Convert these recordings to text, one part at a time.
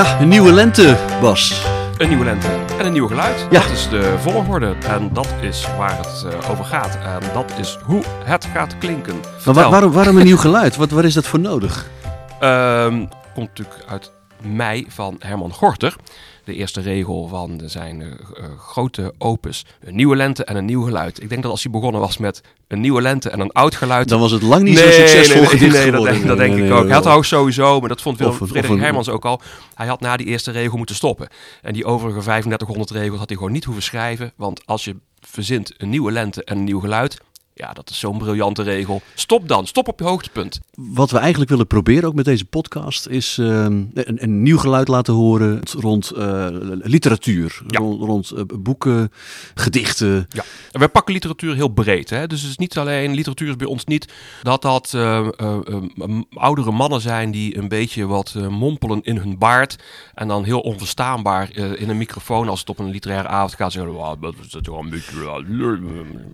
Ja, een nieuwe lente, Bas. Een nieuwe lente en een nieuw geluid. Ja. Dat is de volgorde en dat is waar het eh, over gaat. En dat is hoe het gaat klinken. Maar waarom, waarom een nieuw geluid? Wat, waar is dat voor nodig? Ehm, komt natuurlijk uit mei van Herman Gorter. De eerste regel van zijn eh, eh, grote opus. Een nieuwe lente en een nieuw geluid. Ik denk dat als hij begonnen was met een nieuwe lente en een oud geluid... Dan was het lang niet zo succesvol gedicht nee, dat denk, dat denk Nee, ik nee, ook. nee, Hij had nee. ook sowieso, maar dat vond Willem Of een- of Frederik Hermans ook al. Hij had na die eerste regel moeten stoppen. En die overige 3500 regels had hij gewoon niet hoeven schrijven. Want als je verzint een nieuwe lente en een nieuw geluid... Ja, dat is zo'n briljante regel. Stop dan. Stop op je hoogtepunt. Wat we eigenlijk willen proberen, ook met deze podcast, is ehm, een, een nieuw geluid laten horen rond eh, literatuur. Ja. Rond, rond eh, boeken, gedichten. Ja, en wij pakken literatuur heel breed. Hè? Dus het is niet alleen, literatuur is bij ons niet dat dat eh, oudere mannen zijn die een beetje wat mompelen in hun baard. En dan heel onverstaanbaar in een microfoon als het op een literaire avond gaat zeggen. "Wauw, dat is dat wel een beetje...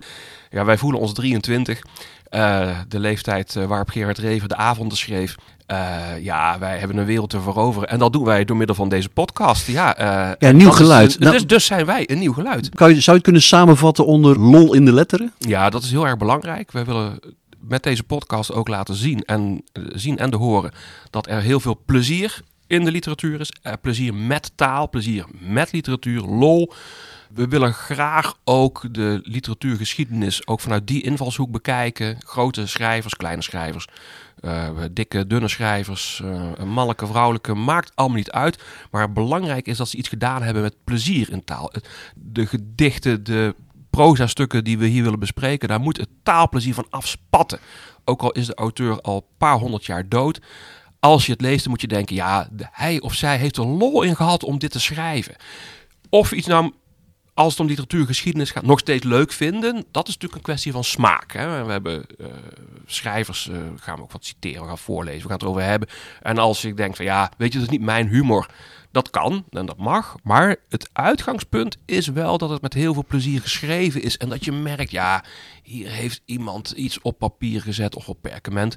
Ja, wij voelen ons 23. eh, de leeftijd eh, waarop Gerard Reven de avonden schreef. Eh, ja, wij hebben een wereld te veroveren. En dat doen wij door middel van deze podcast. Ja, eh, en nieuw is geluid. een- Nou- dus, dus zijn wij een nieuw geluid. Kan je, zou je het kunnen samenvatten onder lol in de letteren? Ja, dat is heel erg belangrijk. Wij willen met deze podcast ook laten zien en, zien en horen dat er heel veel plezier in de literatuur is. Plezier met taal, plezier met literatuur, lol. We willen graag ook de literatuurgeschiedenis ook vanuit die invalshoek bekijken. Grote schrijvers, kleine schrijvers, eh, dikke, dunne schrijvers, eh mannelijke, vrouwelijke, maakt allemaal niet uit. Maar belangrijk is dat ze iets gedaan hebben met plezier in taal. De gedichten, de proza-stukken die we hier willen bespreken, daar moet het taalplezier van afspatten. Ook al is de auteur al een paar honderd jaar dood. Als je het leest, dan moet je denken, ja, hij of zij heeft er lol in gehad om dit te schrijven. Of iets nou, als het om literatuurgeschiedenis gaat, nog steeds leuk vinden. Dat is natuurlijk een kwestie van smaak. Hè? We hebben eh, schrijvers, eh, gaan we ook wat citeren, we gaan voorlezen, we gaan het erover hebben. En als ik denk van, ja, weet je, dat is niet mijn humor. Dat kan en dat mag. Maar het uitgangspunt is wel dat het met heel veel plezier geschreven is. En dat je merkt, ja, hier heeft iemand iets op papier gezet of op perkament.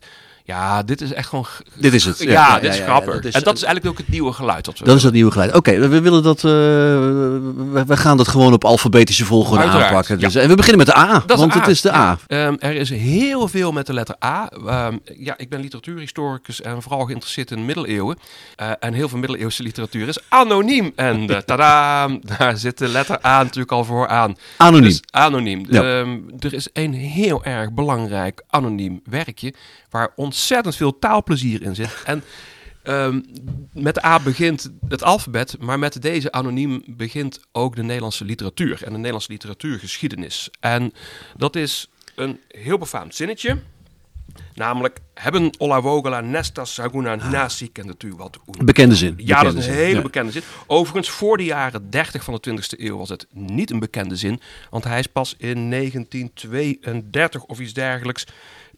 Ja, dit is echt gewoon... Dit is het. Ja, Ja, ja, dit is ja, grappig. dat is- en dat is eigenlijk ook het nieuwe geluid. Dat we Dat is het nieuwe geluid. Oké, we, we willen dat. eh, we, we gaan dat gewoon op alfabetische volgorde Uiteraard, aanpakken. Dus, En we beginnen met de A, Dat is want A. het is de A. Ehm, er is heel veel met de letter A. Ehm, ja, ik ben literatuurhistoricus en vooral geïnteresseerd in de middeleeuwen. Eh, en heel veel middeleeuwse literatuur is anoniem. En uh, tada, daar zit de letter A natuurlijk al voor aan. Anoniem. Dus anoniem. Ehm, er is een heel erg belangrijk anoniem werkje waar ontzettend veel taalplezier in zit. En ehm, met de A begint het alfabet, maar met deze anoniem begint ook de Nederlandse literatuur en de Nederlandse literatuurgeschiedenis. En dat is een heel befaamd zinnetje. Namelijk, hebben Ola Vogela, Nestas, Saguna, Nasi, kent u wat? Bekende zin. Ja, dat is een zin, hele ja. bekende zin. Overigens, voor de jaren 30 van de 20e eeuw was het niet een bekende zin. Want hij is pas in 1932 of iets dergelijks.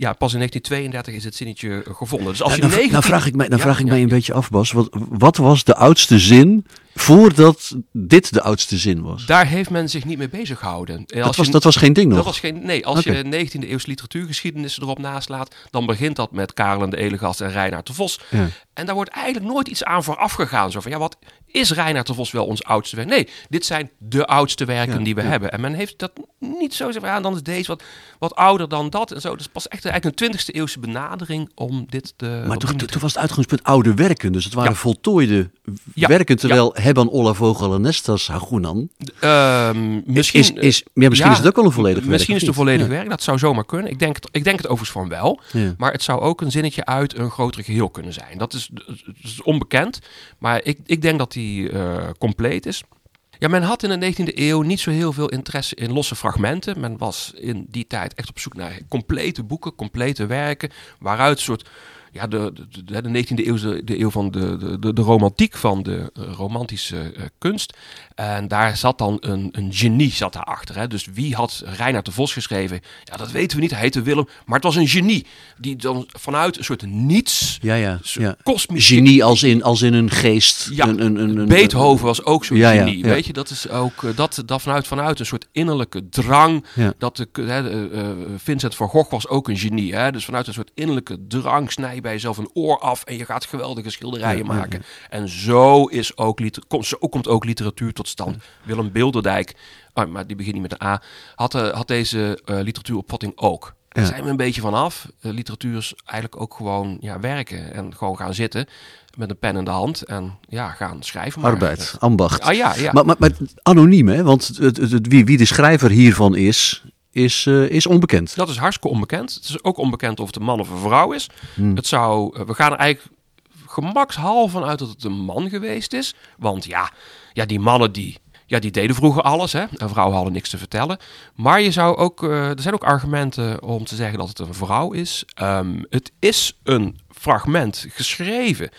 Ja, pas in 1932 is het zinnetje gevonden. Dus als je dan, 19... dan vraag ik mij, dan Ja, vraag ik mij een beetje af, Bas. Wat, wat was de oudste zin voordat dit de oudste zin was? Daar heeft men zich niet mee bezig gehouden. Dat was, dat was geen ding nog. Dat was geen, nee, als je 19e eeuwse literatuurgeschiedenis erop naslaat, dan begint dat met Karel en de Elegast en Reinaard de Vos. Ja. En daar wordt eigenlijk nooit iets aan vooraf gegaan. Zo van, ja, wat is Reinaard de Vos wel ons oudste werk? Nee, dit zijn de oudste werken Ja, die we ja. hebben. En men heeft dat niet zo gezegd, ja, dan is deze wat, wat ouder dan dat en zo. Dus pas echt eigenlijk een 20e eeuwse benadering om dit te... Maar toen, toen was het uitgangspunt oude werken. Dus het waren voltooide werken. Terwijl Hebban Ola Vogel en Nestas Hagunan. Ehm, misschien, is, is, ja, misschien is het ook wel een volledig werk. Misschien is het een volledig Ja. werk, dat zou zomaar kunnen. Ik denk, het, ik denk het overigens van wel. Ja. Maar het zou ook een zinnetje uit een groter geheel kunnen zijn. Dat is, dat is onbekend. Maar ik, ik denk dat die eh, compleet is. Ja, men had in de 19e eeuw niet zo heel veel interesse in losse fragmenten. Men was in die tijd echt op zoek naar complete boeken, complete werken. Waaruit een soort. Ja, de, de, de, de 19e eeuw de, de eeuw van de, de- de, romantiek, van de eh, romantische eh, kunst. En daar zat dan een, een genie zat daarachter. Hè? Dus wie had Reinhard de Vos geschreven? Ja, dat weten we niet. Hij heette Willem. Maar het was een genie. Die dan vanuit een soort niets, Ja, ja. ja. kosmisch Genie als in, als in een geest. Ja, een, een, een, een- Beethoven was ook zo'n Ja, genie. ja. Weet je, dat is ook eh, dat, dat vanuit, vanuit een soort innerlijke drang. Dat de, hè, Vincent van Gogh was ook een genie. Hè? Dus vanuit een soort innerlijke drang, snij bij jezelf een oor af en je gaat geweldige schilderijen maken. En zo, is ook liter, komt, zo komt ook literatuur tot stand. Willem Bilderdijk, oh, maar die begint niet met een A, had, uh, had deze uh, literatuuropvatting ook. Daar zijn we een beetje vanaf. Uh, literatuur is eigenlijk ook gewoon ja, werken en gewoon gaan zitten met een pen in de hand en ja, gaan schrijven. Maar. Arbeid, ambacht. Ah, ja, ja. Maar, maar, maar anoniem, hè? Want het, het, het, wie, wie de schrijver hiervan is, is, uh, is onbekend. Dat is hartstikke onbekend. Het is ook onbekend of het een man of een vrouw is. Hmm. Het zou, we gaan er eigenlijk gemakshalve vanuit dat het een man geweest is. Want ja, ja die mannen die, ja, die deden vroeger alles. Hè? En vrouwen hadden niks te vertellen. Maar je zou ook, uh, er zijn ook argumenten om te zeggen dat het een vrouw is. Um, het is een fragment geschreven.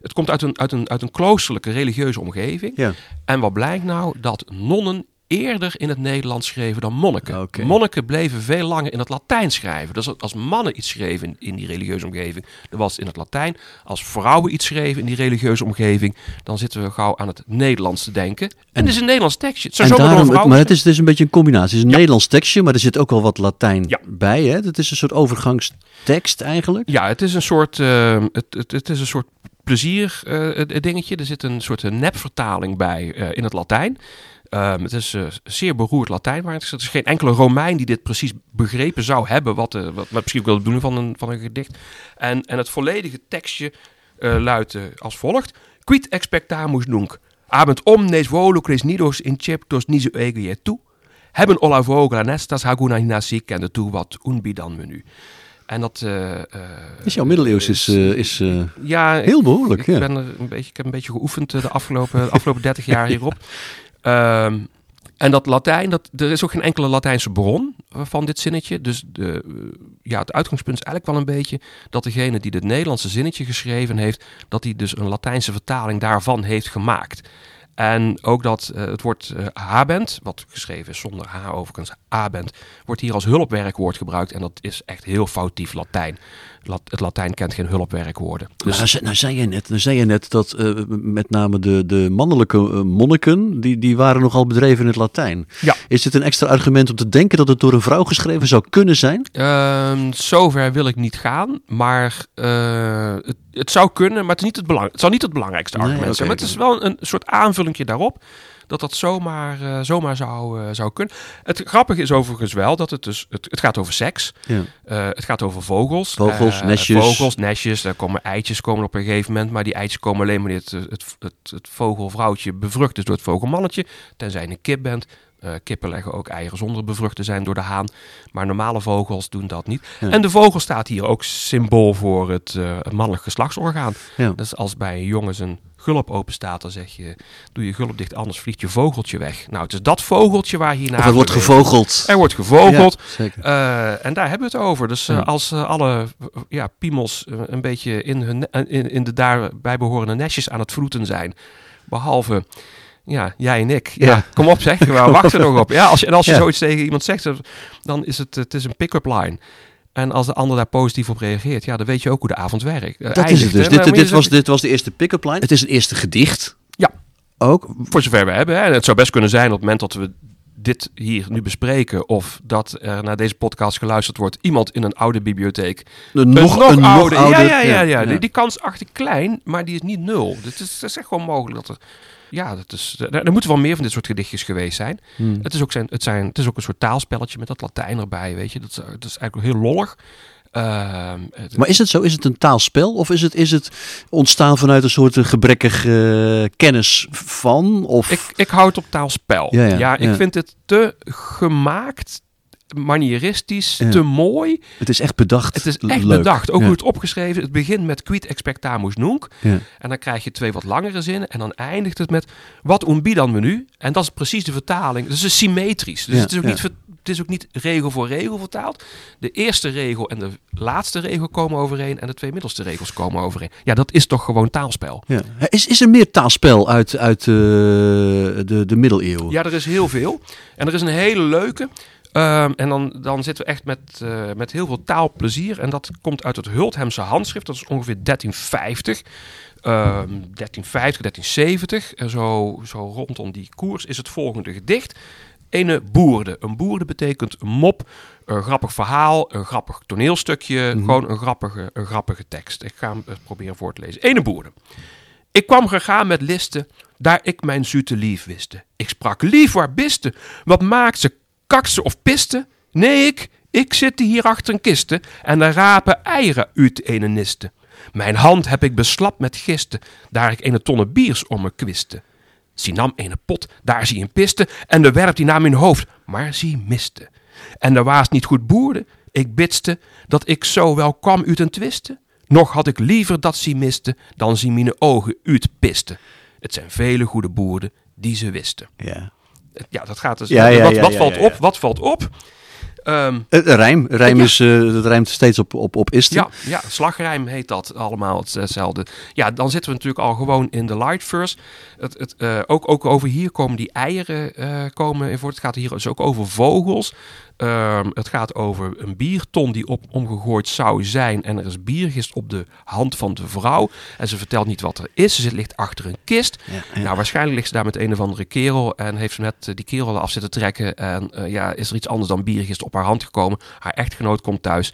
Het komt uit een, uit een, uit een kloosterlijke religieuze omgeving. Ja. En wat blijkt nou? Dat nonnen eerder in het Nederlands schreven dan monniken. Okay. Monniken bleven veel langer in het Latijn schrijven. Dus als mannen iets schreven in, in die religieuze omgeving, dan was het in het Latijn. Als vrouwen iets schreven in die religieuze omgeving, dan zitten we gauw aan het Nederlands te denken. En, en het is een Nederlands tekstje. Het en daarom, het, maar het is, het is een beetje een combinatie. Het is een ja. Nederlands tekstje, maar er zit ook wel wat Latijn ja. bij. Hè? Het is een soort overgangstekst eigenlijk. Ja, het is een soort, uh, het, het, het is een soort plezier uh, dingetje. Er zit een soort nepvertaling bij uh, in het Latijn. Um, het is uh, zeer beroerd Latijn. Maar het is geen enkele Romein die dit precies begrepen zou hebben. Wat, uh, wat, wat misschien ook wil doen van een, van een gedicht. En, en het volledige tekstje uh, luidt als volgt: Quid expectamus nunc? Abend omnes volucres nidos in ceptos niso ege tu. Hebben olla vogela nestas haguna hinasik en de toe wat unbidan menu. En dat uh, is jouw middeleeuws is, uh, is ja, heel behoorlijk. Ik, ja. ben er een beetje, ik heb een beetje geoefend de afgelopen, de afgelopen 30 jaar hierop. Um, en dat Latijn, dat, er is ook geen enkele Latijnse bron van dit zinnetje. Dus de, ja, het uitgangspunt is eigenlijk wel een beetje dat degene die dit Nederlandse zinnetje geschreven heeft, dat hij dus een Latijnse vertaling daarvan heeft gemaakt. En ook dat uh, het woord uh, habent, wat geschreven is zonder h overigens, habent, wordt hier als hulpwerkwoord gebruikt. En dat is echt heel foutief Latijn. Het Latijn kent geen hulpwerkwoorden. Dus... Nou, nou, zei je net, nou zei je net dat uh, met name de, de mannelijke monniken, die, die waren nogal bedreven in het Latijn. Ja. Is dit een extra argument om te denken dat het door een vrouw geschreven zou kunnen zijn? Uh, zover wil ik niet gaan, maar het, het, zou kunnen, maar het, is niet het, belang, het zou niet het belangrijkste argument nee, okay, zijn. Maar het is wel een, een soort aanvulling daarop dat dat zomaar, uh, zomaar zou, uh, zou kunnen. Het grappige is overigens wel dat het dus, het, het gaat over seks. Ja. Uh, het gaat over vogels. Vogels, nestjes. Vogels, nestjes. Daar komen eitjes komen op een gegeven moment, maar die eitjes komen alleen wanneer het, het, het, het vogelvrouwtje bevrucht is door het vogelmannetje. Tenzij je een kip bent. Uh, kippen leggen ook eieren zonder bevrucht te zijn door de haan. Maar normale vogels doen dat niet. Ja. En de vogel staat hier ook symbool voor het, uh, het mannelijk geslachtsorgaan. Ja. Dus als bij jongens een gulp open staat, dan zeg je, doe je gulp dicht, anders vliegt je vogeltje weg. Nou, het is dat vogeltje waar hier naar. Of er wordt gevogeld. Er wordt gevogeld. Ja, zeker. Uh, en daar hebben we het over. Dus als alle ja, piemels een beetje in, hun, in, in de daarbij behorende nestjes aan het vroeten zijn, behalve ja, jij en ik. Ja, Ja. kom op zeg, we wachten nog op. Ja, als je, en als je Ja. zoiets tegen iemand zegt, dan is het, het is een pick-up line. En als de ander daar positief op reageert, ja, dan weet je ook hoe de avond werkt. eh, Dat is het dus. Dit, dit, dit was, dit was de eerste pick-up line. Het is een eerste gedicht. Ja. Ook. Voor zover we hebben. Hè. En het zou best kunnen zijn op het moment dat we dit hier nu bespreken, of dat er naar deze podcast geluisterd wordt, iemand in een oude bibliotheek. Een nog, een nog ouder. Ja, ja, ja. ja. Die, die kans is achter klein, maar die is niet nul. Het is, het is echt gewoon mogelijk dat er. Ja, dat is, er, er moeten wel meer van dit soort gedichtjes geweest zijn. Hmm. Het, is ook zijn, het, zijn, het is ook een soort taalspelletje met dat Latijn erbij, weet je. Dat is, dat is eigenlijk heel lollig. Ehm, het- Maar is het zo? Is het een taalspel? Of is het, is het ontstaan vanuit een soort eh, kennis van? Of... ik, ik hou het op taalspel. Ja, ja, ik ja. vind het te gemaakt, manieristisch, Ja. te mooi. Het is echt bedacht. Het is echt leuk. bedacht. Ook Ja. hoe het opgeschreven. Het begint met quid expectamus nunc. Ja. En dan krijg je twee wat langere zinnen. En dan eindigt het met wat unbidan we nu. En dat is precies de vertaling. Dus het is symmetrisch. Dus het, is ook niet, het is ook niet regel voor regel vertaald. De eerste regel en de laatste regel komen overeen. En de twee middelste regels komen overeen. Ja, dat is toch gewoon taalspel. Ja. Is, is er meer taalspel uit, uit eh, de, de middeleeuwen? Ja, er is heel veel. En er is een hele leuke. Ehm, en dan, dan zitten we echt met, eh, met heel veel taalplezier. En dat komt uit het Hulthemse handschrift. Dat is ongeveer 1350. Ehm 1350, 1370. En zo, zo rondom die koers is het volgende gedicht. Ene boerde. Een boerde betekent een mop, een grappig verhaal, een grappig toneelstukje. Mhm. Gewoon een grappige, een grappige tekst. Ik ga hem eh, proberen voor te lezen. Ene boerde. Ik kwam gegaan met listen, daar ik mijn zute lief wiste. Ik sprak lief waar biste. Wat maakt ze, kakt ze of piste? Nee, ik, ik zit hier achter een kiste en daar rapen eieren uit ene niste. Mijn hand heb ik beslapt met gisten, daar ik ene tonne biers om me kwiste. Zie nam ene pot, daar zie een piste, en de werp die naar mijn hoofd, maar zie miste. En de waas niet goed boerde, ik bidste, dat ik zo wel kwam uit een twiste. Nog had ik liever dat ze miste, dan zie mine ogen uit piste. Het zijn vele goede boeren die ze wisten. Ja. Ja, dat gaat dus. Ja, ja, wat wat valt op? Wat valt op? Ehm, Het rijm, rijm Ja. is, eh dat rijmt steeds op, op, op iste. Ja, ja, slagrijm heet dat allemaal het- hetzelfde. Ja, dan zitten we natuurlijk al gewoon in de light verse. Het, het, eh, ook, ook over hier komen die eieren eh, komen voor. Het gaat hier dus ook over vogels. Ehm, het gaat over een bierton die op omgegooid zou zijn. En er is biergist op de hand van de vrouw. En ze vertelt niet wat er is. Ze zit, ligt achter een kist. Ja, ja. Nou, waarschijnlijk ligt ze daar met een of andere kerel. En heeft ze net eh, die kerel af zitten trekken. En eh, ja, is er iets anders dan biergist op haar hand gekomen. Haar echtgenoot komt thuis.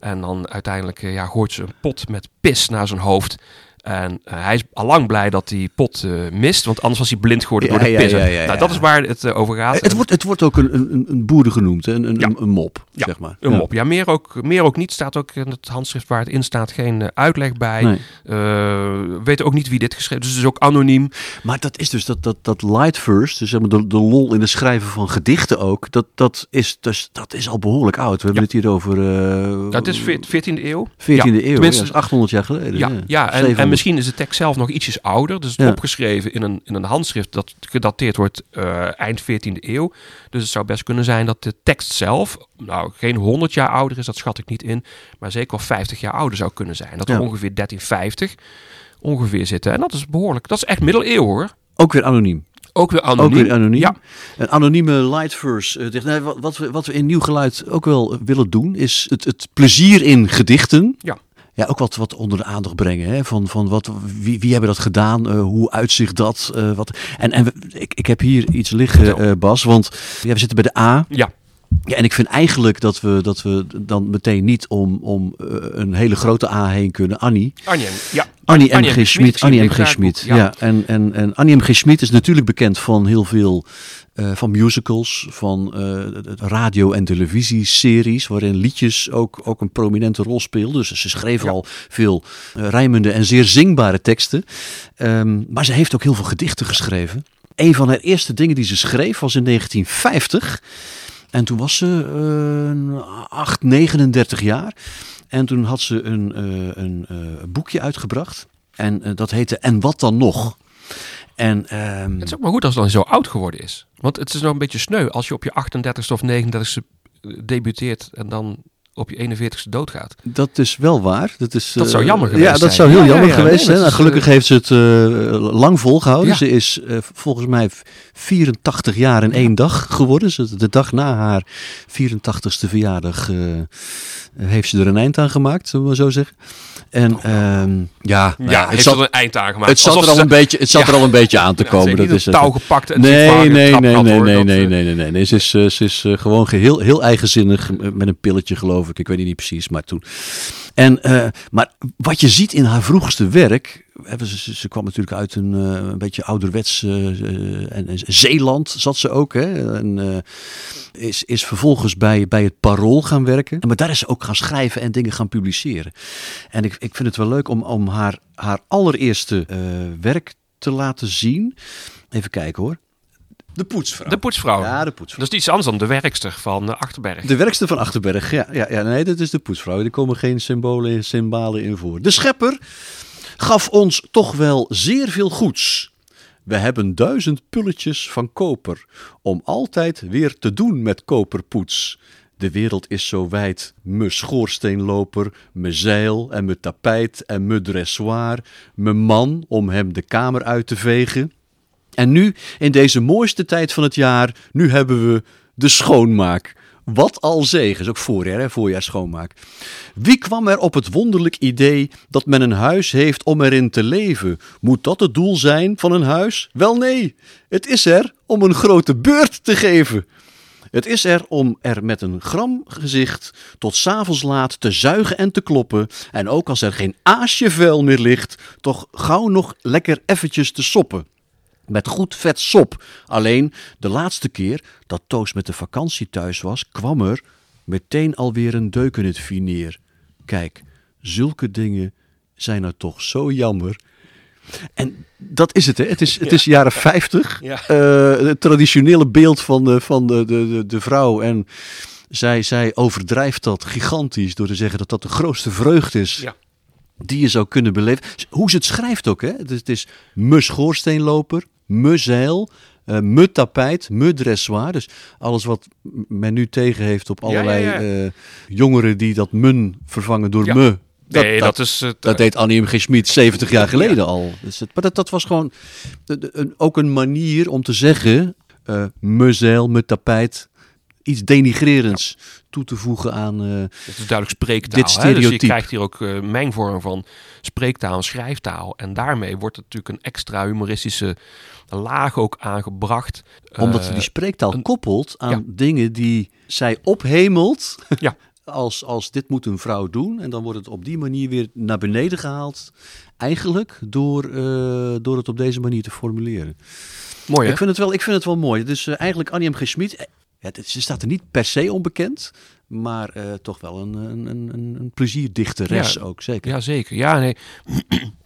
En dan uiteindelijk eh, ja, gooit ze een pot met pis naar zijn hoofd. En eh, hij is allang blij dat die pot eh, mist. Want anders was hij blind geworden Ja, door de ja, pis. ja, ja, nou, dat is waar het eh, over gaat. Het wordt, het wordt ook een, een, een genoemd, een, een, een, mop, Ja, zeg maar. Een mop. Ja, meer ook, meer ook niet. Staat ook in het handschrift waar het in staat geen uitleg bij. Nee. We weten ook niet wie dit geschreven Dus het is ook anoniem. Maar dat is dus dat, dat, dat light verse, dus zeg maar de, de lol in het schrijven van gedichten ook, dat, dat, is, dus, dat is al behoorlijk oud. We hebben het hier over Dat is veert- 14e eeuw. 14e eeuw, tenminste- dat is 800 jaar geleden. Ja, ja en, 700. En misschien is de tekst zelf nog ietsjes ouder. Dus het is opgeschreven in een, in een handschrift dat gedateerd wordt eh, eind 14e eeuw. Dus het zou best kunnen zijn dat de tekst zelf, nou geen 100 jaar ouder is, dat schat ik niet in, maar zeker wel 50 jaar ouder zou kunnen zijn. Dat we ongeveer 1350 ongeveer zitten. En dat is behoorlijk, dat is echt middeleeuw hoor. Ook weer anoniem. Ook weer anoniem. Ook weer anoniem. Ja. Een anonieme light verse. eh, dicht- nee, wat, wat, we, wat we in Nieuw Geluid ook wel willen doen, is het, het plezier in gedichten. Ja. Ja, ook wat, wat onder de aandacht brengen. Hè? Van, van wat, wie, wie hebben dat gedaan? Eh, hoe uitzicht dat? Eh, wat, en en we- ik, ik heb hier iets liggen, eh, Bas. Want ja, we zitten bij de A. Ja, Ja, en ik vind eigenlijk dat we, dat we dan meteen niet om, om eh, een hele grote A heen kunnen. Annie. Annie ja. Annie M. G. Schmid. Annie M. G. Schmid. Ja, en, en, en Annie M. G. Schmid is natuurlijk bekend van heel veel eh, van musicals, van eh, radio- en televisieseries, waarin liedjes ook, ook een prominente rol speelden. Dus ze schreef Ja. al veel eh, rijmende en zeer zingbare teksten. Ehm, maar ze heeft ook heel veel gedichten geschreven. Een van haar eerste dingen die ze schreef was in 1950. En toen was ze eh 8, 39 jaar. En toen had ze een, eh, een eh, boekje uitgebracht. En eh, dat heette En wat dan nog? En ehm, Het is ook maar goed als het dan zo oud geworden is. Want het is nog een beetje sneu als je op je 38ste of 39ste debuteert en dan op je 41ste doodgaat. dat is wel waar. Dat, is, Dat eh, zou jammer Ja, geweest dat zijn. zou heel Ja, ja, jammer ja. geweest zijn. dat Nou, gelukkig eh, heeft ze het eh, lang volgehouden. Ja. Ze is eh, volgens mij 84 jaar in één dag geworden. Ze, de dag na haar 84ste verjaardag eh, heeft ze er een eind aan gemaakt, zullen we maar zo zeggen. En ehm, ja, nou Ja, het heeft zat, er een eind aan gemaakt. het zat, Alsof er al, ze- een beetje, het zat Ja. er al een beetje aan te komen. dat is het. touw gepakt en Nee, nee, nee, nee, nee, hoor. nee, nee, eh, nee, nee, nee. Ze is, eh, ze is eh, gewoon geheel, heel eigenzinnig eh, met een pilletje, geloof ik. Ik weet niet precies, maar toen. En, eh, maar wat je ziet in haar vroegste werk. Ze, ze, kwam natuurlijk uit een, eh, een beetje ouderwets. eh, eh, en, en Zeeland zat ze ook. Hè, en eh, is, is vervolgens bij, bij het Parool gaan werken. Maar daar is ze ook gaan schrijven en dingen gaan publiceren. En ik, ik vind het wel leuk om, om haar, haar allereerste eh, werk te laten zien. Even kijken hoor. De poetsvrouw. De poetsvrouw. Ja, de poetsvrouw. Dat is iets anders dan de werkster van Achterberg. De werkster van Achterberg, ja, ja, ja. Nee, dat is de poetsvrouw. Er komen geen symbolen, symbalen in voor. De schepper gaf ons toch wel zeer veel goeds. We hebben duizend pulletjes van koper, om altijd weer te doen met koperpoets. De wereld is zo wijd, me schoorsteenloper, me zeil en me tapijt en me dressoir, me man om hem de kamer uit te vegen. En nu, in deze mooiste tijd van het jaar, nu hebben we de schoonmaak. Wat al zegen, is ook voorjaar, hè? voorjaar schoonmaak. Wie kwam er op het wonderlijk idee dat men een huis heeft om erin te leven? Moet dat het doel zijn van een huis? Wel nee, het is er om een grote beurt te geven. Het is er om er met een gram gezicht tot s'avonds laat te zuigen en te kloppen. En ook als er geen aasje vuil meer ligt, toch gauw nog lekker eventjes te soppen. Met goed vet sop. Alleen de laatste keer dat Toos met de vakantie thuis was, kwam er meteen alweer een deuk in het fineer. Kijk, zulke dingen zijn er toch zo jammer. En dat is het, hè? Het is, het is jaren 50. Ja. Eh, het traditionele beeld van de, van de, de, de, vrouw. En zij, zij overdrijft dat gigantisch door te zeggen dat dat de grootste vreugde is Ja. die je zou kunnen beleven. Hoe ze het schrijft ook, hè? Het is, het is me zeil, eh, me tapijt, me dressoir. Dus alles wat men nu tegen heeft op allerlei ja, ja. eh, jongeren die dat mun vervangen door me. Dat, nee, dat, dat, is het. dat deed Annie M. G. Schmid 70 jaar geleden al. Dus het, maar dat, dat was gewoon de- de- een, ook een manier om te zeggen... eh me zeil, me tapijt, iets denigrerends toe te voegen aan... eh, Het is duidelijk spreektaal. Dit hè? Dus je stereotype. krijgt hier ook eh mengvorm van spreektaal en schrijftaal. En daarmee wordt er natuurlijk een extra humoristische laag ook aangebracht. Omdat Eh, ze die spreektaal een- koppelt aan ja. dingen die zij ophemelt. Ja. Als, als dit moet een vrouw doen. En dan wordt het op die manier weer naar beneden gehaald. Eigenlijk door, eh, door het op deze manier te formuleren. Mooi hè? Ik vind het wel, ik vind het wel mooi. Dus eh, eigenlijk Annie M. G. Schmid. eh, Ja, het- ze staat er niet per se onbekend. Maar eh, toch wel een, een, een, een plezierdichteres Ja. ook, zeker. Ja, zeker. Ja, nee.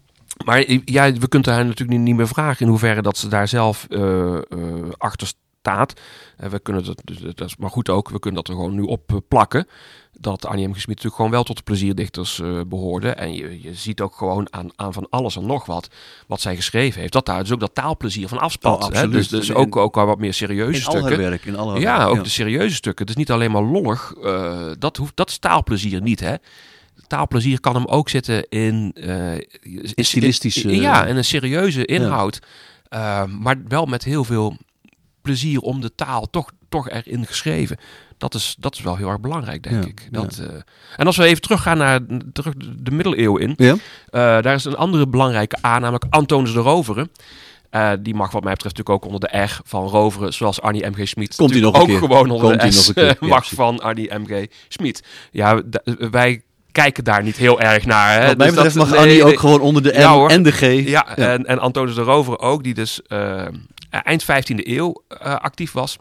maar ja, we kunnen haar natuurlijk niet meer vragen in hoeverre dat ze daar zelf eh, achter staat. En we kunnen dat, dus dat is maar goed ook, we kunnen dat er gewoon nu op eh, plakken. Dat Annie M. Natuurlijk gewoon wel tot de plezierdichters eh, behoorde. En je, je ziet ook gewoon aan, aan van alles en nog wat, wat zij geschreven heeft. Dat daar dus ook dat taalplezier van afspat. Oh, hè? Dus, dus In- ook, ook wel wat meer serieuze In al stukken. werk. In al haar Ja, werk, ook de serieuze stukken. Het is niet alleen maar lollig. dat, hoeft, dat is taalplezier niet, hè? Taalplezier kan hem ook zitten in... In stilistische- ja, in een serieuze inhoud. Eh, maar wel met heel veel plezier om de taal toch, toch erin geschreven. Dat is, dat is wel heel erg belangrijk, denk Ja, ik. Dat, eh, en als we even teruggaan naar terug de middeleeuwen in... Ja? Daar is een andere belangrijke A, namelijk Antonis de Roveren. Die mag wat mij betreft natuurlijk ook onder de R van Roveren, zoals Arnie M.G. Schmid. Komt hij nog een ook keer. gewoon onder Komt de S nog een keer. Ja, mag van Arnie M.G. Schmid. Ja, wij kijken daar niet heel erg naar. Hè? Wat mij Dus betreft dat- mag Annie nee. ook gewoon onder de M Ja, hoor. en de G. Ja, En, en Antonis de Roveren ook, die dus eh, eind 15e eeuw eh, actief was.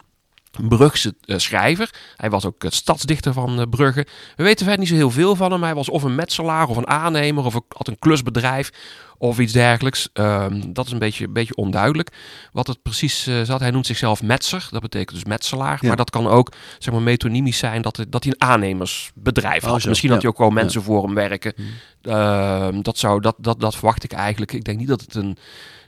Brugse eh, schrijver. Hij was ook het stadsdichter van eh, Brugge. We weten verder niet zo heel veel van hem. Hij was of een metselaar of een aannemer of had een klusbedrijf of iets dergelijks. Ehm, dat is een beetje, een beetje onduidelijk wat het precies eh, zat. Hij noemt zichzelf metser, dat betekent dus metselaar. Ja. Maar dat kan ook zeg maar, metonymisch zijn dat, het- dat hij een aannemersbedrijf Oh, had. zo, Misschien ja. had hij ook wel Ja. mensen voor hem werken. Ehm, dat, zou, dat, dat, dat verwacht ik eigenlijk. Ik denk niet dat het een,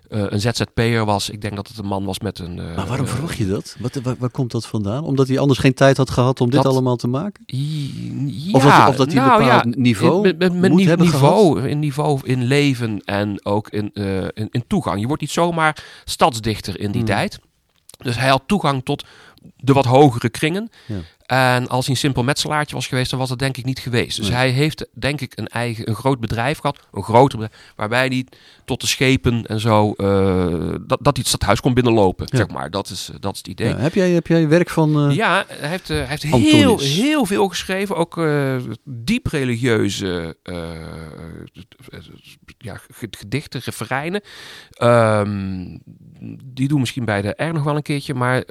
eh, een ZZP'er was. Ik denk dat het een man was met een... Maar waarom eh, verwacht je dat? Wat, waar, waar komt dat vandaan? Omdat hij anders geen tijd had gehad om dit allemaal te maken? Ja, Of dat- of dat hij een nou bepaald ja, niveau in, met, moet niveau, in niveau in leven en ook in, eh, in, in toegang. Je wordt niet zomaar stadsdichter in die Hmm. tijd. Dus hij had toegang tot de wat hogere kringen. Ja. En als hij een simpel metselaartje was geweest, dan was dat denk ik niet geweest. Dus Nee. hij heeft denk ik een eigen, een groot bedrijf gehad, een groter bedrijf, waarbij hij tot de schepen en zo, eh, dat, dat hij het stadhuis kon binnenlopen, Ja. zeg maar. Dat is, eh, dat is het idee. Ja, heb, jij, heb jij werk van... eh, Ja, hij heeft, hij heeft heel, heel veel geschreven. Ook diep religieuze ja, ge- gedichten, refreinen. Ehm, die doen misschien bij de R nog wel een keertje. Maar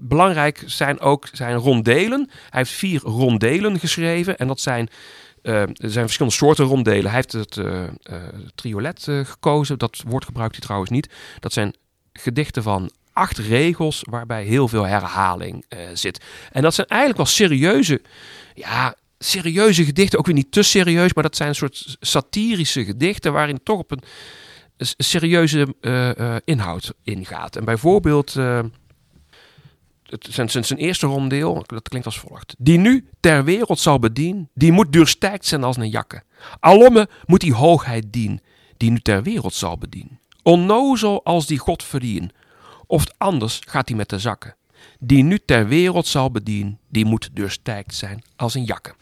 belangrijk zijn ook zijn rondelen. Hij heeft vier rondelen geschreven. En dat zijn... eh, er zijn verschillende soorten rondelen. Hij heeft het eh, eh, triolet gekozen. Dat woord gebruikt hij trouwens niet. Dat zijn gedichten van acht regels waarbij heel veel herhaling zit. En dat zijn eigenlijk wel serieuze, ja, serieuze gedichten. Ook weer niet te serieus, maar dat zijn een soort satirische gedichten waarin toch op een serieuze inhoud ingaat. En bijvoorbeeld, het zijn, zijn, eerste rondeel, dat klinkt als volgt. Die nu ter wereld zal bedien, die moet duurstijkt zijn als een jakke. Alomme moet die hoogheid dien, die nu ter wereld zal bedien. Onnozel als die God verdien, of anders gaat hij met de zakken. Die nu ter wereld zal bedien, die moet duurstijkt zijn als een jakke.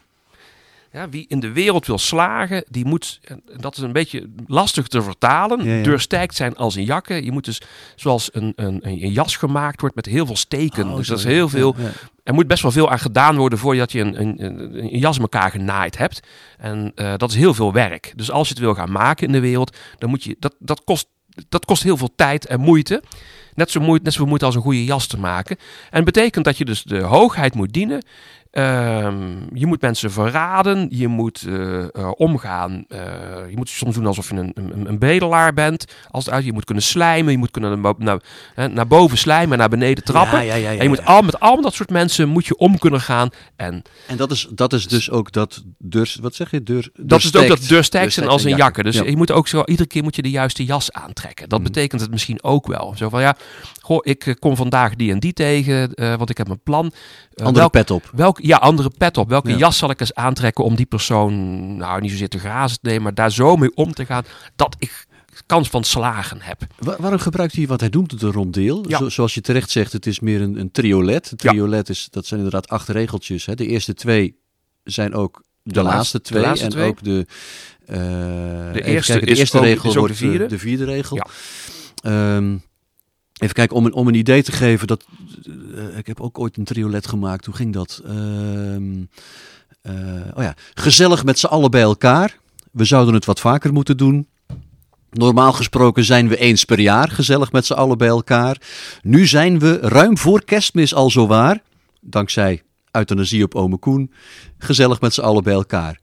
Ja, wie in de wereld wil slagen, die moet, en dat is een beetje lastig te vertalen, Ja, ja. doorstijkt zijn als een jakke. Je moet dus, zoals een, een, een jas gemaakt wordt met heel veel steken. Oh, dus zo, dat is heel veel, Ja, er moet best wel veel aan gedaan worden voordat je een, een, een, een jas elkaar genaaid hebt. En eh, dat is heel veel werk. Dus als je het wil gaan maken in de wereld, dan moet je, dat, dat, kost, dat kost heel veel tijd en moeite. Net zo moeite, net zoveel moeite als een goede jas te maken. En betekent dat je dus de hoogheid moet dienen. Ehm, je moet mensen verraden. Je moet eh, eh, omgaan. eh, je moet soms doen alsof je een, een, een bedelaar bent. Als het uit, je moet kunnen slijmen. Je moet kunnen naar, naar, naar boven slijmen en naar beneden trappen. Ja, ja, ja, ja, en je moet al, met al dat soort mensen moet je om kunnen gaan. En En dat is, dat is dus ook dat deur, wat zeg je? Deur, dat is ook dat deursterk zijn als een jakken. jakker. Dus je moet ook zo, iedere keer moet je de juiste jas aantrekken. Dat Mhm. betekent het misschien ook wel. Zo van ja, goh, ik kom vandaag die en die tegen, want ik heb een plan. Andere welk- pet op. Ja, andere pet op. Welke Ja. jas zal ik eens aantrekken om die persoon, nou niet zozeer te grazen te nemen, maar daar zo mee om te gaan dat ik kans van slagen heb. Wa- waarom gebruikt hij wat hij noemt de rondeel? Ja. Zo- zoals je terecht zegt, het is meer een, een triolet. Een Ja. triolet is, dat zijn inderdaad acht regeltjes. Hè. De eerste twee zijn ook de, De laatste, de twee. laatste en twee. ook de, eh, even eerste kijken, de eerste regel is wordt de vierde. De, de vierde regel. Ja. Ehm, even kijken, om een, om een idee te geven. Dat, eh, ik heb ook ooit een triolet gemaakt. Hoe ging dat? Ehm, eh, oh ja, gezellig met z'n allen bij elkaar. We zouden het wat vaker moeten doen. Normaal gesproken zijn we eens per jaar gezellig met z'n allen bij elkaar. Nu zijn we ruim voor kerstmis al zo waar, dankzij euthanasie op ome Koen, gezellig met z'n allen bij elkaar.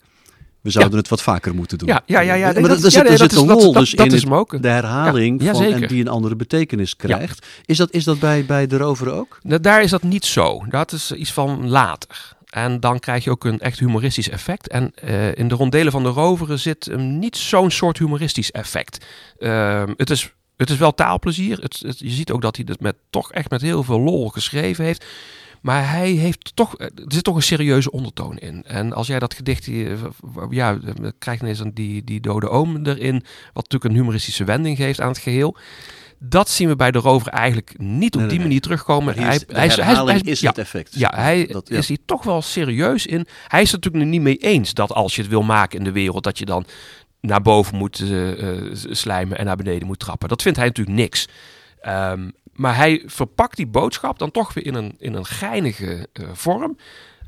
We zouden het wat vaker moeten doen. Ja, ja, ja, ja. Maar dat, dat- er ja, zit, nee, dat zit is- een lol dat- dus dat in is het- de herhaling Ja, van, en die een andere betekenis krijgt. Is, dat, is dat bij, bij de rover ook? Nou, Daar is dat niet zo. Dat is iets van later. En dan krijg je ook een echt humoristisch effect. En eh, in de rondelen van de roveren zit um, niet zo'n soort humoristisch effect. Ehm, het, is, het is wel taalplezier. Het, het- je ziet ook dat hij het met, toch echt met heel veel lol geschreven heeft. Maar hij heeft toch, er zit toch een serieuze ondertoon in. En als jij dat gedicht, eh, ja, dan krijg je ineens een- die, die dode oom erin. Wat natuurlijk een humoristische wending geeft aan het geheel. Dat zien we bij de rover eigenlijk niet op Nee, die nee, manier terugkomen. Hij- is, hij is- hij is- herhaling hij is- is ja, het effect. ja, hij Dat- ja. is hier toch wel serieus in. Hij is het natuurlijk er niet mee eens dat als je het wil maken in de wereld, dat je dan naar boven moet eh, eh, slijmen en naar beneden moet trappen. Dat vindt hij natuurlijk niks. Ehm, maar hij verpakt die boodschap dan toch weer in een, in een geinige eh, vorm.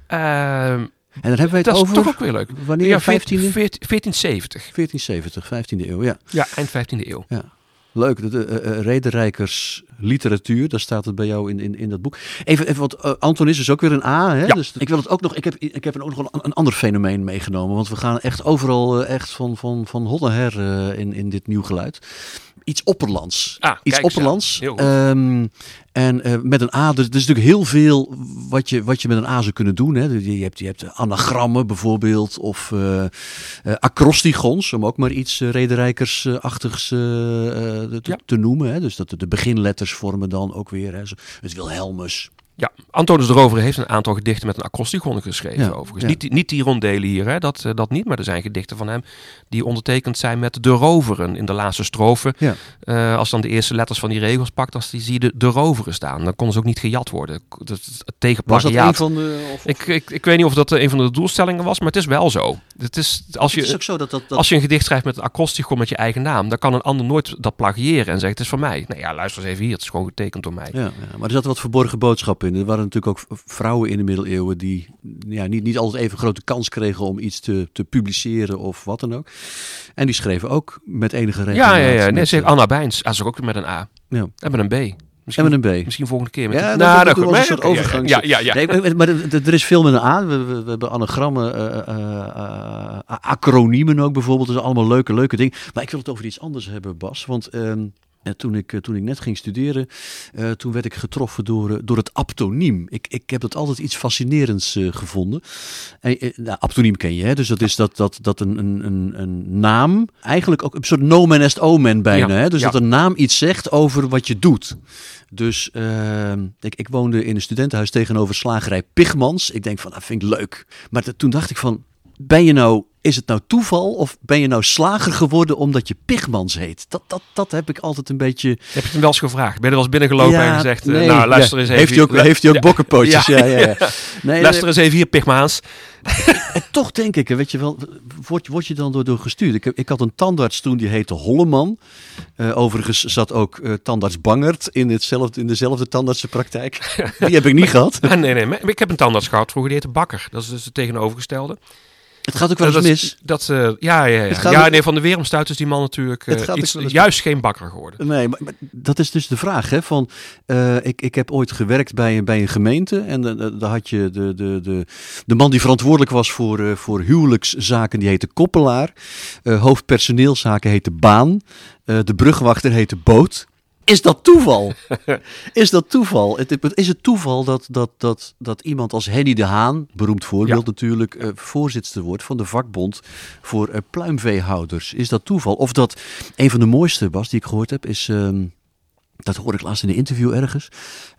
Ehm, En dan hebben wij het dat is over toch ook weer leuk. wanneer? Ja, 15e? 1470. 1470, 15e eeuw, ja. Ja, eind 15e eeuw. Leuk, de, de eh, eh, Rederijkers literatuur, daar staat het bij jou in, in, in dat boek. Even, even wat, eh, Anton is dus ook weer een A, hè? Ja. Dus ik wil het ook nog, ik heb, ik heb ook nog een, een ander fenomeen meegenomen, want we gaan echt overal eh, echt van, van, van her eh, in, in dit nieuw geluid. Iets opperlands. Ah, Iets opperlands. Ehm, en eh, met een A, er, er is natuurlijk heel veel wat je, wat je met een A zou kunnen doen. Hè. Je, hebt, je hebt anagrammen bijvoorbeeld, of eh, acrostigons, om ook maar iets uh, rederijkersachtigs te, Ja. te noemen. Hè. Dus dat de beginletters vormen dan ook weer. Hè. Zo- Het Wilhelmus. Ja, Antonis de Rover heeft een aantal gedichten met een acrostigon geschreven Ja, overigens. ja. Niet, die- niet die rondelen hier, hè, dat, eh, dat niet. Maar er zijn gedichten van hem die ondertekend zijn met de roveren in de laatste strofe. Ja. Eh, als dan de eerste letters van die regels pakt, dan zie je de, de roveren staan. Dan konden ze ook niet gejat worden. Dat tegen Was dat een van de... Of, Ik, ik, ik weet niet of dat een van de doelstellingen was, maar het is wel zo. Het is, als, het is je, ook zo dat... dat, dat als je een gedicht schrijft met een acrostigon met je eigen naam, dan kan een ander nooit dat plagiëren en zeggen het is van mij. Nee, ja, luister eens even hier, het is gewoon getekend door mij. Ja, ja, maar er zat wat verborgen boodschap Er waren natuurlijk ook vrouwen in de middeleeuwen die ja, niet, niet altijd even grote kans kregen om iets te, te publiceren of wat dan ook. En die schreven ook met enige Ja, regelmaat. ja, ja. Nee, met, zeg eh, Anna Bijns. Ze is ook met een A. Ja. En met een B. En Misschien, met een B. misschien volgende keer. Met Ja, een- Nou, dat nou, goed, als een soort oké, overgangs- Ja, ja, ja. Nee, maar, er is veel met een A. We, we, we hebben anagrammen, eh, eh, eh, acroniemen ook bijvoorbeeld. Dat zijn allemaal leuke, leuke dingen. Maar ik wil het over iets anders hebben, Bas. Want ehm, toen, ik, eh, toen ik net ging studeren, eh, toen werd ik getroffen door, eh, door het aptoniem. Ik, ik heb dat altijd iets fascinerends gevonden. En, nou, aptoniem ken je, hè? Dus dat is dat, dat, dat een, een, een, naam, eigenlijk ook een soort nomen est omen bijna. Ja, Hè? Dus ja. dat een naam iets zegt over wat je doet. Dus ehm, ik, ik woonde in een studentenhuis tegenover slagerij Pigmans. Ik denk van, dat vind ik leuk. Maar dat- toen dacht ik van, ben je nou, is het nou toeval of ben je nou slager geworden omdat je Pigmans heet? Dat, dat, dat heb ik altijd een beetje... Heb je hem wel eens gevraagd? Ben je er wel eens binnengelopen en gezegd, eh, nee, nou luister ja. eens even. Heeft hij ook, heeft hij ook Ja. bokkenpootjes? Ja, ja, ja. Nee, luister eens even hier, Pigmaans. En toch denk ik, weet je wel, word, word je dan door, door gestuurd? Ik, ik had een tandarts toen, die heette Holleman. Eh, overigens zat ook eh, tandarts Bangert in, hetzelfde, in dezelfde tandartsenpraktijk. Die heb ik niet gehad. Ah, nee, nee, maar ik heb een tandarts gehad vroeger, die heette Bakker. Dat is dus het tegenovergestelde. Het gaat ook wel eens dat, mis. is- Dat, eh, ja, ja, ja. Ja nee, van de Weeromstuit is die man natuurlijk ook iets, eens- juist geen bakker geworden. Nee, maar, maar dat is dus de vraag. Hè, van, eh, ik, ik heb ooit gewerkt bij, een- bij een gemeente. En daar had je de, de, de, de man die verantwoordelijk was voor, voor huwelijkszaken. Die heette Koppelaar. Hoofdpersoneelszaken heette Baan. De brugwachter heette Boot. Is dat toeval? is dat toeval? Het, het- is het toeval dat, dat, dat, dat iemand als Henny de Haan, beroemd voorbeeld natuurlijk, eh, voorzitter wordt van de vakbond voor eh, pluimveehouders? Is dat toeval? Of dat een van de mooiste was die ik gehoord heb, is, ehm, dat hoorde ik laatst in een interview ergens,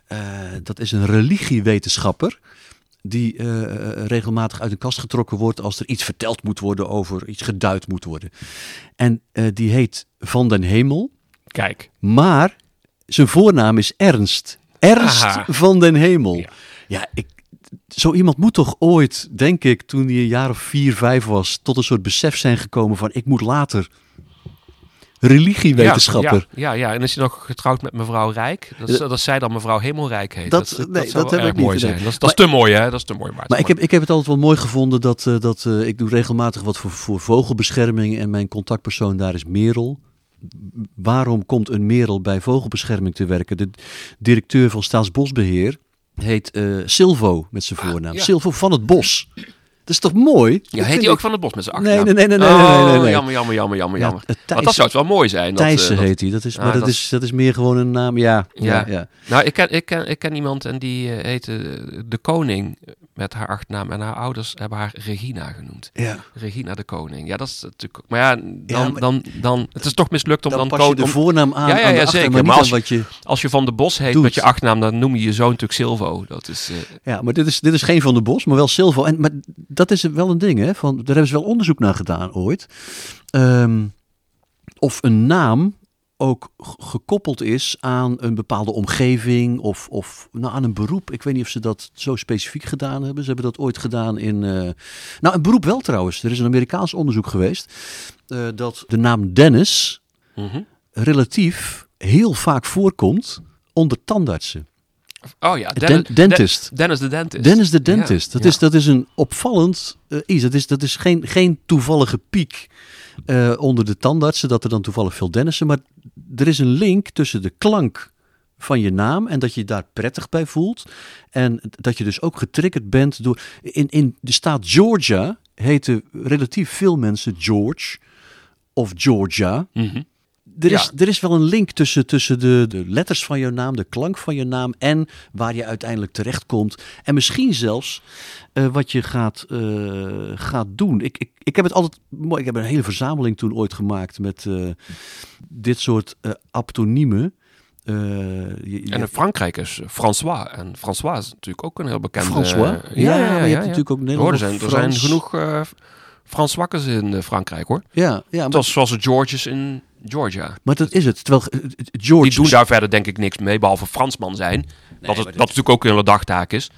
Eh, dat is een religiewetenschapper die regelmatig uit een kast getrokken wordt als er iets verteld moet worden over, iets geduid moet worden. En die heet Van den Hemel. Kijk. Maar zijn voornaam is Ernst. Ernst Aha. van den Hemel. Ja, Ja. ik, zo iemand moet toch ooit, denk ik, toen hij een jaar of vier, vijf was, tot een soort besef zijn gekomen van ik moet later religiewetenschapper. Ja, ja, ja, en is hij nog getrouwd met mevrouw Rijk? Dat, is- Ja. dat zij dan mevrouw Hemelrijk heet. Dat- Dat, nee, dat, zou heb erg ik niet mooi gedaan. zijn. Dat, is- dat is te mooi, hè? Dat is te mooi. Maar, Maar ik heb, ik heb het altijd wel mooi gevonden dat, eh, dat eh, ik doe regelmatig wat voor, voor vogelbescherming en mijn contactpersoon daar is Merel. Waarom komt een Merel bij vogelbescherming te werken? De directeur van Staatsbosbeheer heet eh, Silvo met zijn voornaam. ja. Silvo van het Bos. Dat is toch mooi? Ja, heet hij ook van het bos met zijn Nee, achternaam? nee, nee, nee, nee, nee, nee, Oh. Jammer, jammer, jammer, jammer, Ja, jammer. Want dat zou het wel mooi zijn. Thijssen eh, dat- heet hij. Dat is, maar dat, is, dat is meer gewoon een naam. Ja, ja. Nou, ik ken, ik, ken, ik ken iemand en die eh, heette eh, De Koning met haar achternaam. En haar ouders hebben haar Regina genoemd. ja. Regina de Koning. Ja, dat is natuurlijk... Maar ja, dan, dan, dan, het is toch mislukt om Dan, dan... pas je koning- de voornaam aan, Ja, ja, de ja, zeker. maar als- wat je... als je Van de Bos heet met je achternaam, dan noem je je zoon natuurlijk Silvo. Dat is... Ja, maar dit is, dit is geen Van der Bos, maar wel Silvo. En, maar dat is wel een ding, hè? Van, daar hebben ze wel onderzoek naar gedaan ooit. Ehm, of een naam ook gekoppeld is aan een bepaalde omgeving of, of nou, aan een beroep. Ik weet niet of ze dat zo specifiek gedaan hebben. Ze hebben dat ooit gedaan in... eh, Nou, een beroep wel trouwens. Er is een Amerikaans onderzoek geweest eh, dat de naam Dennis mhm. relatief heel vaak voorkomt onder tandartsen. Oh ja, Den- Dennis, dentist. Den- Dennis de dentist. Dennis de dentist. Ja, dat, ja. Is, dat is een opvallend eh, iets. Dat is, dat is geen, geen toevallige piek eh, onder de tandartsen, dat er dan toevallig veel Dennissen. Maar er is een link tussen de klank van je naam en dat je je daar prettig bij voelt. En dat je dus ook getriggerd bent door... In, in de staat Georgia heten relatief veel mensen George of Georgia. Mhm. Er is, Ja. er is wel een link tussen, tussen de, de letters van je naam, de klank van je naam en waar je uiteindelijk terechtkomt. En misschien zelfs eh, wat je gaat, eh, gaat doen. Ik, ik, ik heb het altijd mooi. Ik heb een hele verzameling toen ooit gemaakt met eh, dit soort aptoniemen. Je- je- En in Frankrijk is François. En François is natuurlijk ook een heel bekende... François? Ja, je hebt natuurlijk ook Hoor, Nederlands. er zijn, er zijn genoeg uh, in Frankrijk, hoor. Ja, ja maar, Zoals, zoals de Georges in Georgia. maar dat is het. Terwijl eh, George. Die doen daar verder denk ik niks mee, behalve Fransman zijn. dat, het, dat dit- natuurlijk ook een hele dagtaak is.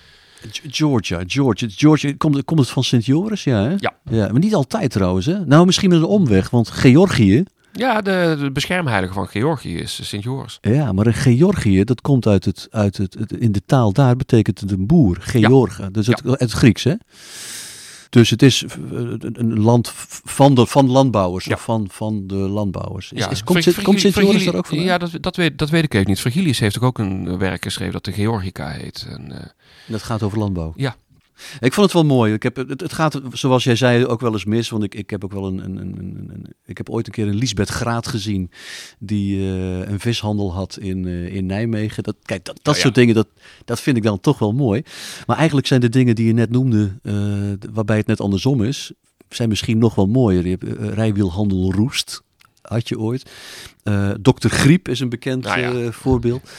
Georgia, Georgia, Georgia. Komt, komt het van Sint Joris? Ja, hè? Ja. ja. Maar niet altijd trouwens. Hè? Nou, misschien met een omweg. Want Georgië. Ja, de, de beschermheilige van Georgië is Sint Joris. Ja, maar een Georgië, dat komt uit het, uit het, het- in de taal daar betekent het een boer. Georga, dus het, het Grieks, hè? Dus het is eh, een land van de van landbouwers, Ja. of van, van de landbouwers. Is, Ja, is, komt, Sint- komt Sint Joris daar ook vandaan? Ja, dat, dat, weet, dat weet ik even niet. Virgilius heeft ook een eh, werk geschreven dat de Georgica heet. En, eh, Dat gaat over landbouw. Ja. Ik vond het wel mooi. Ik heb, het, het gaat, zoals jij zei, ook wel eens mis. Want ik, ik heb ook wel een, een, een, een- Ik heb ooit een keer een Lisbeth Graat gezien. Die eh, een vishandel had in, eh, in Nijmegen. Dat, kijk, dat, dat Oh ja. soort dingen, dat, dat vind ik dan toch wel mooi. Maar eigenlijk zijn de dingen die je net noemde, eh, waarbij het net andersom is, zijn misschien nog wel mooier. Je hebt rijwielhandel Roest. Had je ooit. Dokter Griep is een bekend Nou ja. voorbeeld.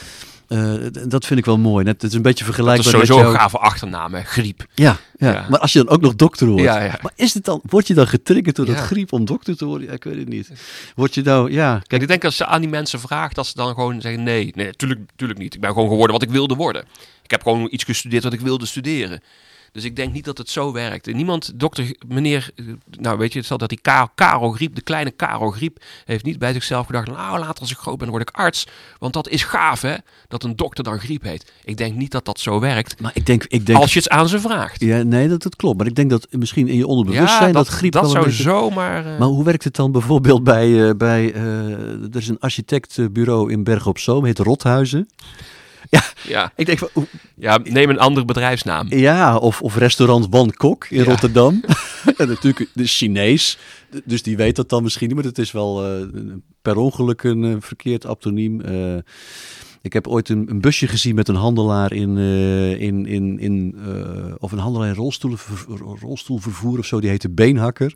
Eh, dat vind ik wel mooi. Net, het is een beetje Dat is vergelijkbaar sowieso met een jouw... gave achternaam, hè? Griep. Ja, ja. Ja. maar als je dan ook nog dokter wordt. Ja, ja. Maar is het dan, word je dan getriggerd door dat griep om dokter te worden? Ja, ik weet het niet. Word je nou, ja... Kijk, ik denk als je aan die mensen vraagt, dat ze dan gewoon zeggen: nee, nee, natuurlijk, natuurlijk niet. Ik ben gewoon geworden wat ik wilde worden. Ik heb gewoon iets gestudeerd wat ik wilde studeren. Dus ik denk niet dat het zo werkt. En niemand, dokter, meneer, nou weet je, het zal dat die Ka- Karel Griep, de kleine Karel Griep, heeft niet bij zichzelf gedacht, nou later als ik groot ben, word ik arts. Want dat is gaaf, hè, dat een dokter dan Griep heet. Ik denk niet dat dat zo werkt, Maar ik denk... Ik denk als je het aan ze vraagt. ja, nee, dat, dat klopt. Maar ik denk dat misschien in je onderbewustzijn dat, griep dat wel zou beetje- zomaar... eh, Maar hoe werkt het dan bijvoorbeeld bij... eh, bij eh, er is een architectenbureau in Bergen op Zoom, heet Rothuizen. Ja, Ik denk van, ja, neem een andere bedrijfsnaam. Ja, of, of restaurant Wan Kok in Ja. Rotterdam. en natuurlijk de Chinees, dus die weet dat dan misschien niet, maar het is wel eh, per ongeluk een eh, verkeerd aptoniem. Ik heb ooit een, een busje gezien met een handelaar in, eh, in, in, in eh, of een handelaar in rolstoelen, rolstoelvervoer of zo, die heette Beenhakker.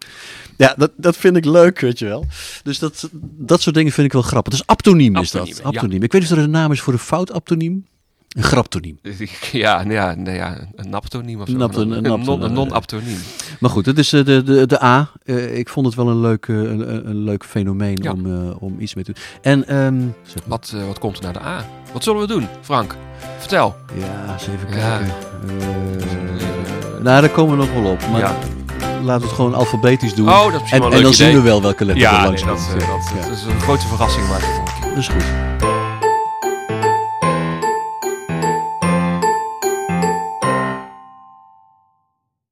Ja, dat, dat vind ik leuk, weet je wel. Dus dat, dat soort dingen vind ik wel grappig. Dus aptoniem is dat. Aptoniem, ja. Ik weet niet of er een naam is voor een fout aptoniem. Een graptoniem. Ja, nou ja, nou ja, een naptoniem of zo. Een napton- Een, een non- napton- een non-aptoniem. Maar goed, het is eh, de, de, de A. Ik vond het wel een leuk, een, een- leuk fenomeen Ja. om, om iets mee te doen. En, ehm, zeg maar, Wat, wat komt er naar de A? Wat zullen we doen, Frank? Vertel. ja, eens even Ja. kijken. Eh, nou, daar komen we nog wel op. Maar Ja. laten we het gewoon alfabetisch doen. Oh, dat is en wel en dan zien we wel welke letter er Ja, langs nee, dat, eh, dat, Ja, dat is een grote verrassing. Maar dat is goed.